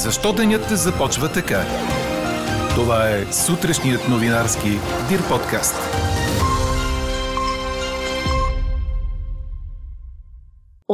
Защо денят започва така? Това е сутрешният новинарски Дир подкаст.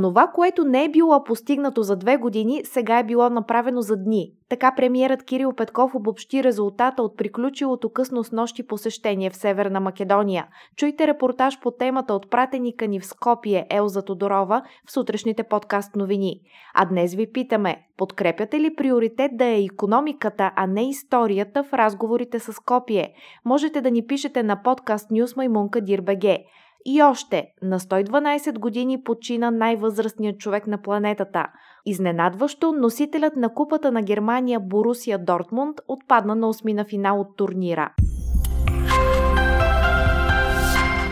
Онова, което не е било постигнато за две години, сега е било направено за дни. Така премиерът Кирил Петков обобщи резултата от приключилото късно с нощи посещение в Северна Македония. Чуйте репортаж по темата от пратеника ни в Скопие Елза Тодорова в сутрешните подкаст новини. А днес ви питаме, подкрепяте ли приоритет да е економиката, а не историята в разговорите с Скопие? Можете да ни пишете на подкаст Нюс Маймунка Дирбеге. И още, на 112 години почина най-възрастният човек на планетата. Изненадващо, носителят на купата на Германия Борусия Дортмунд отпадна на осмина финал от турнира.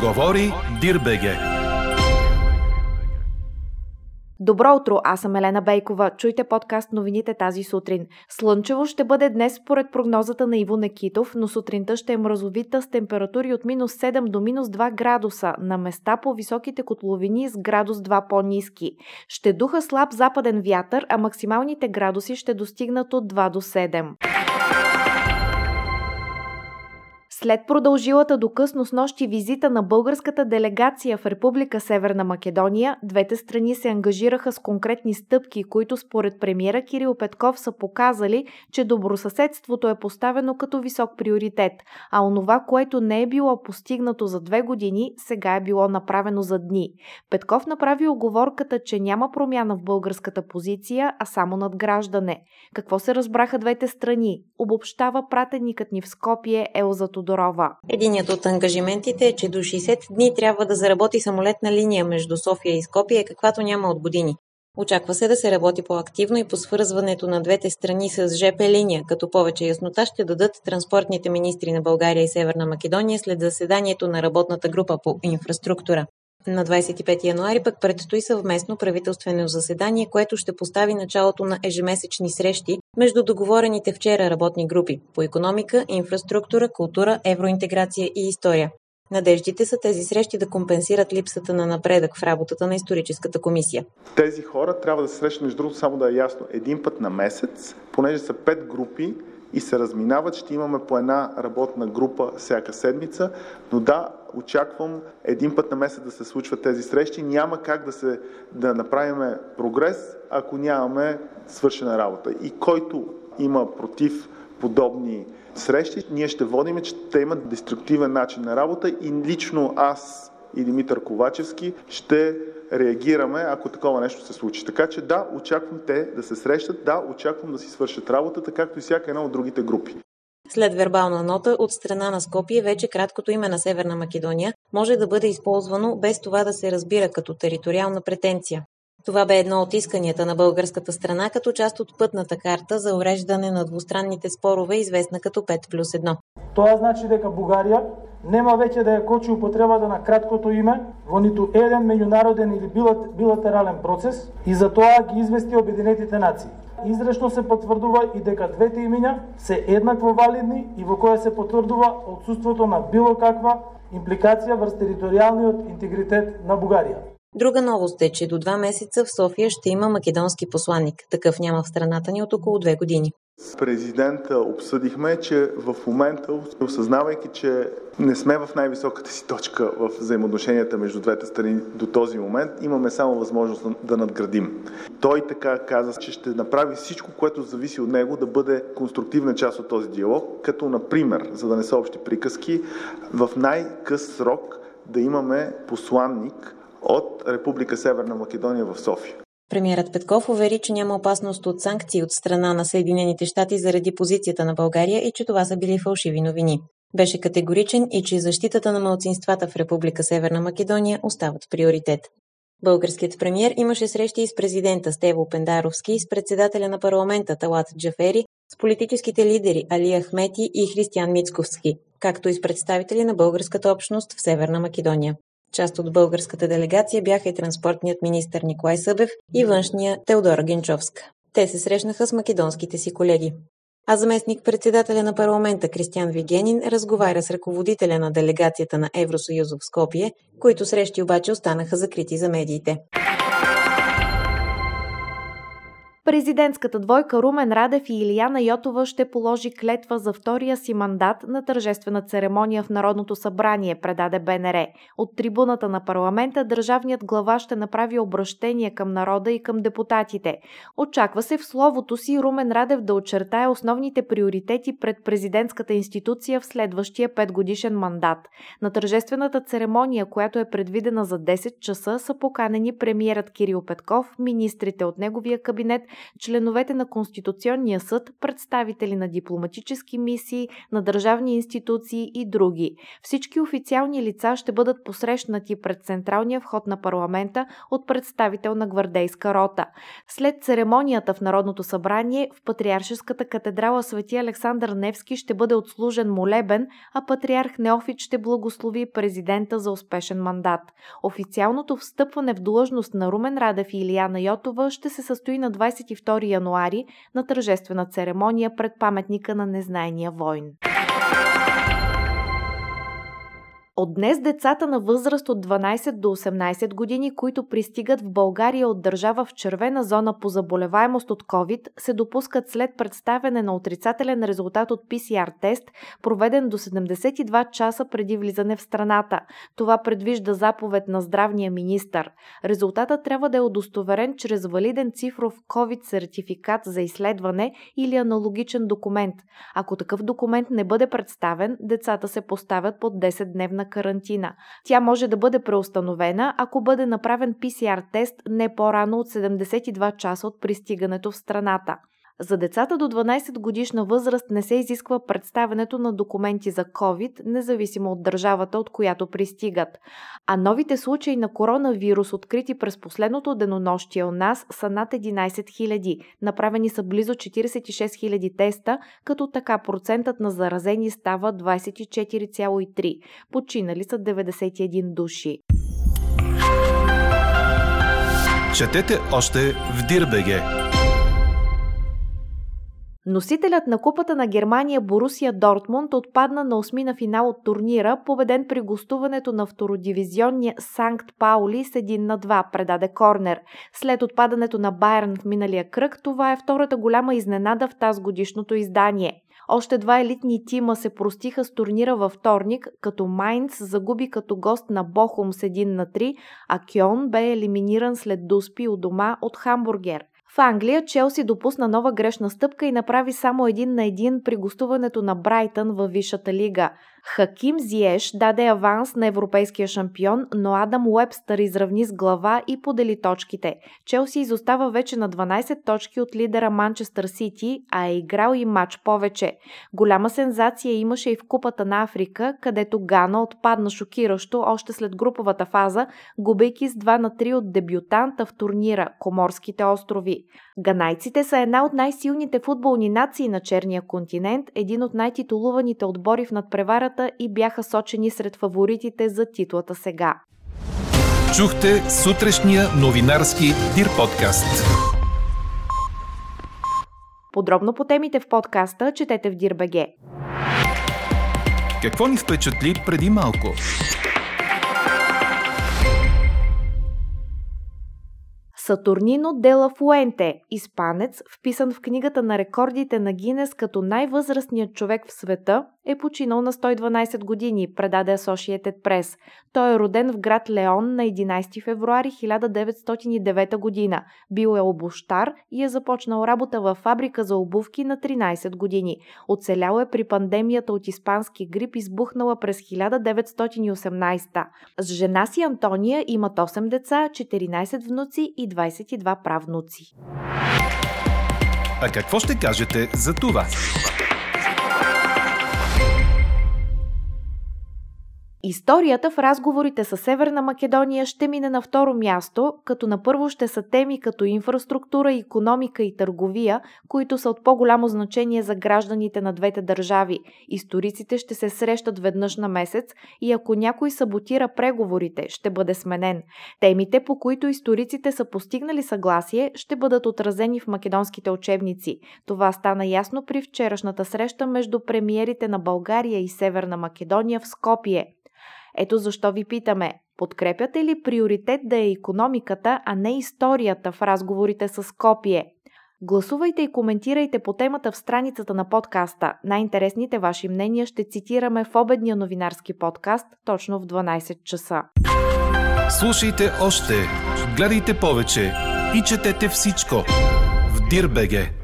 Говори Дирбеге. Добро утро, аз съм Елена Бейкова. Чуйте подкаст новините тази сутрин. Слънчево ще бъде днес според прогнозата на Иво Некитов, но сутринта ще е мразовита с температури от минус 7 до минус 2 градуса, на места по високите котловини с градус 2 по-низки. Ще духа слаб западен вятър, а максималните градуси ще достигнат от 2 до 7. След продължилата до късно с нощи визита на българската делегация в Република Северна Македония, двете страни се ангажираха с конкретни стъпки, които според премиера Кирил Петков са показали, че добросъседството е поставено като висок приоритет, а онова, което не е било постигнато за две години, сега е било направено за дни. Петков направи оговорката, че няма промяна в българската позиция, а само надграждане. Какво се разбраха двете страни? Обобщава пратеникът ни в Скопие Елза Тодор Тодорова. Единият от ангажиментите е, че до 60 дни трябва да заработи самолетна линия между София и Скопие, каквато няма от години. Очаква се да се работи по-активно и по свързването на двете страни с ЖП линия, като повече яснота ще дадат транспортните министри на България и Северна Македония след заседанието на работната група по инфраструктура. На 25 януари пък предстои съвместно правителствено заседание, което ще постави началото на ежемесечни срещи между договорените вчера работни групи по економика, инфраструктура, култура, евроинтеграция и история. Надеждите са тези срещи да компенсират липсата на напредък в работата на историческата комисия. Тези хора трябва да се срещат, между другото, само да е ясно, един път на месец, понеже са пет групи, и се разминават. Ще имаме по една работна група всяка седмица, но да, очаквам един път на месец да се случват тези срещи. Няма как да, се, да направим прогрес, ако нямаме свършена работа. И който има против подобни срещи, ние ще водим, че те имат деструктивен начин на работа и лично аз и Димитър Ковачевски ще реагираме, ако такова нещо се случи. Така че да, очаквам те да се срещат, да, очаквам да си свършат работата, както и всяка една от другите групи. След вербална нота от страна на Скопие, вече краткото име на Северна Македония може да бъде използвано без това да се разбира като териториална претенция. Това бе едно от исканията на българската страна като част от пътната карта за уреждане на двустранните спорове, известна като 5 плюс 1. Това значи дека Бугарија нема веќе да ја кочи употребата на краткото име во ниту еден меѓународен или билатерален процес и за тоа ги извести Обединетите нации. Изречно се потврдува и дека двете имиња се еднакво валидни и во која се потврдува отсутството на било каква импликација врз територијалниот интегритет на Бугарија. Друга новост е, че до два месеца в София ще има македонски посланник. Такъв няма в страната ни от около две години. С президента обсъдихме, че в момента, осъзнавайки, че не сме в най-високата си точка в взаимоотношенията между двете страни до този момент, имаме само възможност да надградим. Той така каза, че ще направи всичко, което зависи от него да бъде конструктивна част от този диалог, като например, за да не са общи приказки, в най-къс срок да имаме посланник от Република Северна Македония в София. Премьерът Петков увери, че няма опасност от санкции от страна на Съединените щати заради позицията на България и че това са били фалшиви новини. Беше категоричен и че защитата на малцинствата в Република Северна Македония остават приоритет. Българският премьер имаше срещи и с президента Стево Пендаровски, и с председателя на парламента Талат Джафери, с политическите лидери Али Ахмети и Християн Мицковски, както и с представители на българската общност в Северна Македония. Част от българската делегация бяха и транспортният министр Николай Събев и външния Теодора Генчовска. Те се срещнаха с македонските си колеги. А заместник председателя на парламента Кристиан Вигенин разговаря с ръководителя на делегацията на Евросъюзов в Скопие, които срещи обаче останаха закрити за медиите. Президентската двойка Румен Радев и Илияна Йотова ще положи клетва за втория си мандат на тържествена церемония в Народното събрание, предаде БНР. От трибуната на парламента държавният глава ще направи обращение към народа и към депутатите. Очаква се в словото си Румен Радев да очертае основните приоритети пред президентската институция в следващия петгодишен мандат. На тържествената церемония, която е предвидена за 10 часа, са поканени премиерът Кирил Петков, министрите от неговия кабинет, членовете на Конституционния съд, представители на дипломатически мисии, на държавни институции и други. Всички официални лица ще бъдат посрещнати пред централния вход на парламента от представител на гвардейска рота. След церемонията в Народното събрание в Патриаршеската катедрала Свети Александър Невски ще бъде отслужен молебен, а патриарх Неофит ще благослови президента за успешен мандат. Официалното встъпване в длъжност на Румен Радев и Илияна Йотова ще се състои на 22 януари на тържествена церемония пред паметника на незнайния войн. От днес децата на възраст от 12 до 18 години, които пристигат в България от държава в червена зона по заболеваемост от COVID, се допускат след представяне на отрицателен резултат от PCR тест, проведен до 72 часа преди влизане в страната. Това предвижда заповед на здравния министр. Резултатът трябва да е удостоверен чрез валиден цифров COVID сертификат за изследване или аналогичен документ. Ако такъв документ не бъде представен, децата се поставят под 10-дневна на карантина. Тя може да бъде преустановена, ако бъде направен PCR тест не по-рано от 72 часа от пристигането в страната. За децата до 12 годишна възраст не се изисква представенето на документи за COVID, независимо от държавата, от която пристигат. А новите случаи на коронавирус, открити през последното денонощие у нас, са над 11 000. Направени са близо 46 000 теста, като така процентът на заразени става 24,3. Починали са 91 души. Четете още в Дирбеге! Носителят на купата на Германия Борусия Дортмунд отпадна на осмина финал от турнира, победен при гостуването на втородивизионния Санкт Паули с 1 на 2, предаде Корнер. След отпадането на Байерн в миналия кръг, това е втората голяма изненада в тази годишното издание. Още два елитни тима се простиха с турнира във вторник, като Майнц загуби като гост на Бохум с 1 на 3, а Кьон бе елиминиран след дуспи у дома от Хамбургер. В Англия Челси допусна нова грешна стъпка и направи само един на един при гостуването на Брайтън във Висшата лига. Хаким Зиеш даде аванс на европейския шампион, но Адам Уебстър изравни с глава и подели точките. Челси изостава вече на 12 точки от лидера Манчестър Сити, а е играл и матч повече. Голяма сензация имаше и в Купата на Африка, където Гана отпадна шокиращо още след груповата фаза, губейки с 2 на 3 от дебютанта в турнира – Коморските острови. Ганайците са една от най-силните футболни нации на Черния континент, един от най-титулуваните отбори в надпреварата и бяха сочени сред фаворитите за титлата сега. Чухте сутрешния новинарски Дир подкаст. Подробно по темите в подкаста четете в Дирбеге. Какво ни впечатли преди малко? Сатурнино де ла Фуенте, испанец, вписан в книгата на рекордите на Гинес като най-възрастният човек в света, е починал на 112 години, предаде Associated Press. Той е роден в град Леон на 11 февруари 1909 година. Бил е обощар и е започнал работа във фабрика за обувки на 13 години. Оцелял е при пандемията от испански грип, избухнала през 1918. С жена си Антония имат 8 деца, 14 внуци и 22 правнуци. А какво ще кажете за това? Историята в разговорите с Северна Македония ще мине на второ място, като на първо ще са теми като инфраструктура, економика и търговия, които са от по-голямо значение за гражданите на двете държави. Историците ще се срещат веднъж на месец и ако някой саботира преговорите, ще бъде сменен. Темите, по които историците са постигнали съгласие, ще бъдат отразени в македонските учебници. Това стана ясно при вчерашната среща между премиерите на България и Северна Македония в Скопие. Ето защо ви питаме, подкрепяте ли приоритет да е економиката, а не историята в разговорите с Скопие? Гласувайте и коментирайте по темата в страницата на подкаста. Най-интересните ваши мнения ще цитираме в обедния новинарски подкаст точно в 12 часа. Слушайте още, гледайте повече и четете всичко в Дирбеге.